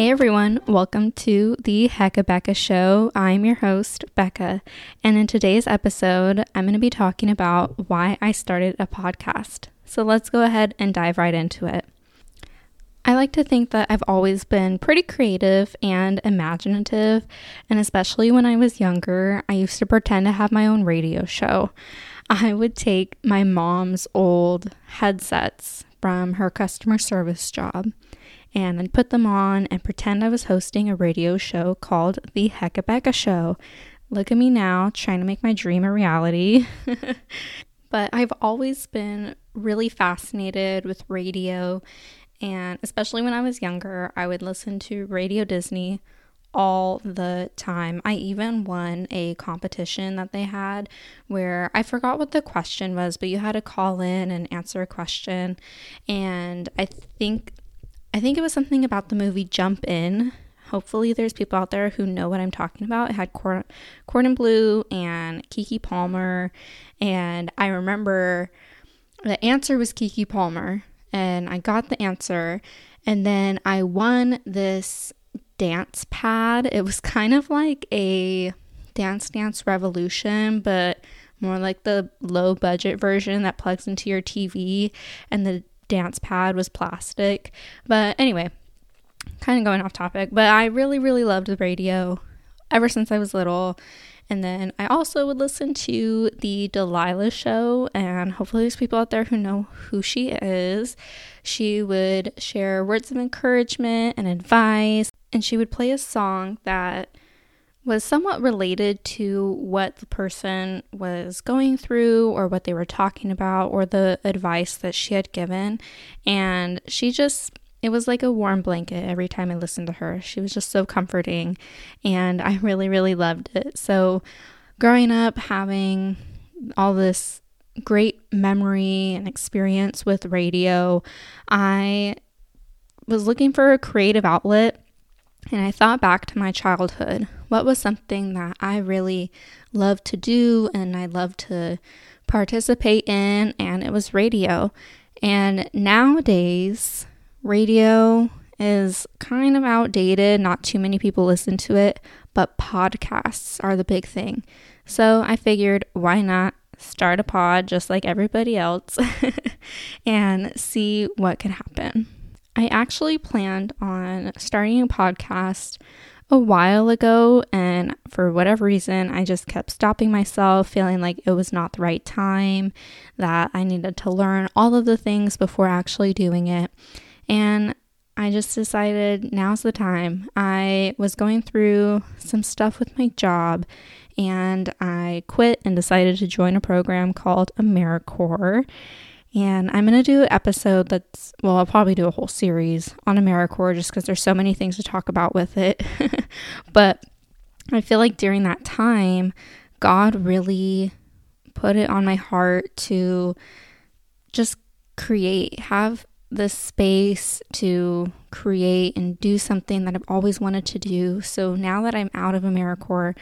Hey everyone, welcome to the Hecca Becca Show. I'm your host, Becca, and in today's episode, I'm going to be talking about why I started a podcast. So let's go ahead and dive right into it. I like to think that I've always been pretty creative and imaginative, and especially when I was younger, I used to pretend to have my own radio show. I would take my mom's old headsets from her customer service job and I'd put them on and pretend I was hosting a radio show called The Hecca Becca Show. Look at me now, trying to make my dream a reality. but I've always been really fascinated with radio, and especially when I was younger, I would listen to Radio Disney all the time. I even won a competition that they had where I forgot what the question was, but you had to call in and answer a question. And I think I think it was something about the movie Jump In. Hopefully, there's people out there who know what I'm talking about. It had Corbin Bleu and Keke Palmer, and I remember the answer was Keke Palmer, and I got the answer, and then I won this dance pad. It was kind of like a Dance Dance Revolution, but more like the low budget version that plugs into your TV, and the dance pad was plastic. But anyway, kind of going off topic, but I really, really loved the radio ever since I was little. And then I also would listen to the Delilah show, and hopefully, there's people out there who know who she is. She would share words of encouragement and advice, and she would play a song that was somewhat related to what the person was going through or what they were talking about or the advice that she had given. And she just, it was like a warm blanket every time I listened to her. She was just so comforting and I really, really loved it. So, growing up, having all this great memory and experience with radio, I was looking for a creative outlet and I thought back to my childhood. What was something that I really loved to do and I loved to participate in? And it was radio. And nowadays, radio is kind of outdated. Not too many people listen to it, but podcasts are the big thing. So I figured, why not start a pod just like everybody else and see what could happen? I actually planned on starting a podcast a while ago, and for whatever reason, I just kept stopping myself, feeling like it was not the right time, that I needed to learn all of the things before actually doing it. And I just decided now's the time. I was going through some stuff with my job and I quit and decided to join a program called AmeriCorps. And I'm going to do an episode that's, well, I'll probably do a whole series on AmeriCorps just because there's so many things to talk about with it. but I feel like during that time, God really put it on my heart to just create, have the space to create and do something that I've always wanted to do. So now that I'm out of AmeriCorps,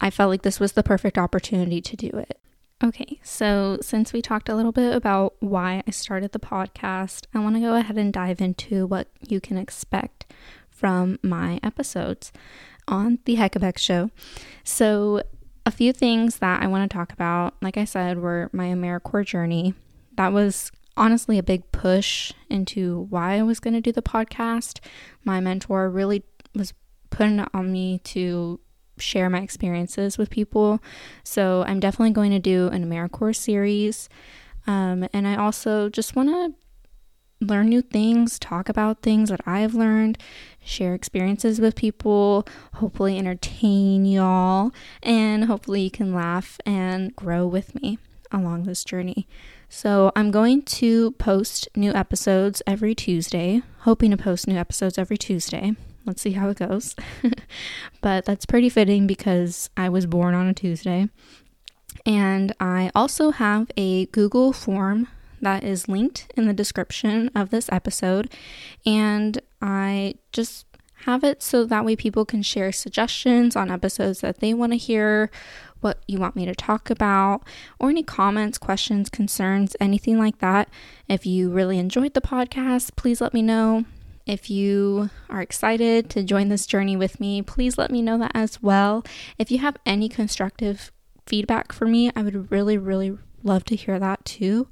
I felt like this was the perfect opportunity to do it. Okay, so since we talked a little bit about why I started the podcast, I want to go ahead and dive into what you can expect from my episodes on the Hecca Becca Show. So, a few things that I want to talk about, like I said, were my AmeriCorps journey. That was honestly a big push into why I was going to do the podcast. My mentor really was putting it on me to share my experiences with people. So I'm definitely going to do an AmeriCorps series. Um, and I also just want to learn new things, talk about things that I've learned, share experiences with people, hopefully entertain y'all, and hopefully you can laugh and grow with me along this journey. So, I'm going to post new episodes every Tuesday, hoping to post new episodes every Tuesday. Let's see how it goes. but that's pretty fitting because I was born on a Tuesday. And I also have a Google form that is linked in the description of this episode. And I just have it so that way people can share suggestions on episodes that they want to hear, what you want me to talk about, or any comments, questions, concerns, anything like that. If you really enjoyed the podcast, please let me know If you are excited to join this journey with me, please let me know that as well. If you have any constructive feedback for me, I would really, really love to hear that too.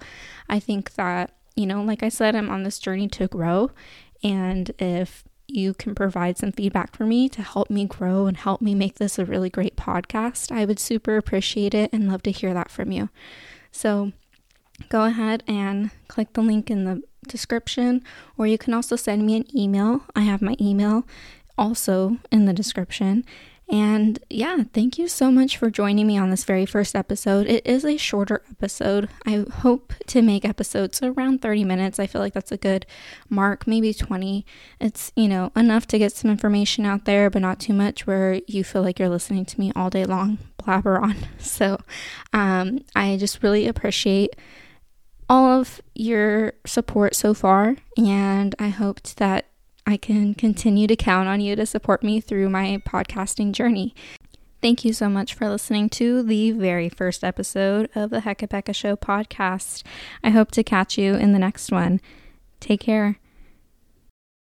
I think that, you know, like I said, I'm on this journey to grow. And if you can provide some feedback for me to help me grow and help me make this a really great podcast, I would super appreciate it and love to hear that from you. So go ahead and click the link in the description, or you can also send me an email. I have my email also in the description. And yeah, thank you so much for joining me on this very first episode. It is a shorter episode. I hope to make episodes around 30 minutes. I feel like that's a good mark, maybe 20. It's, you know, enough to get some information out there, but not too much where you feel like you're listening to me all day long blabber on. So um, I just really appreciate all of your support so far, and I hoped that I can continue to count on you to support me through my podcasting journey. Thank you so much for listening to the very first episode of the Hecca Becca Show podcast. I hope to catch you in the next one. Take care.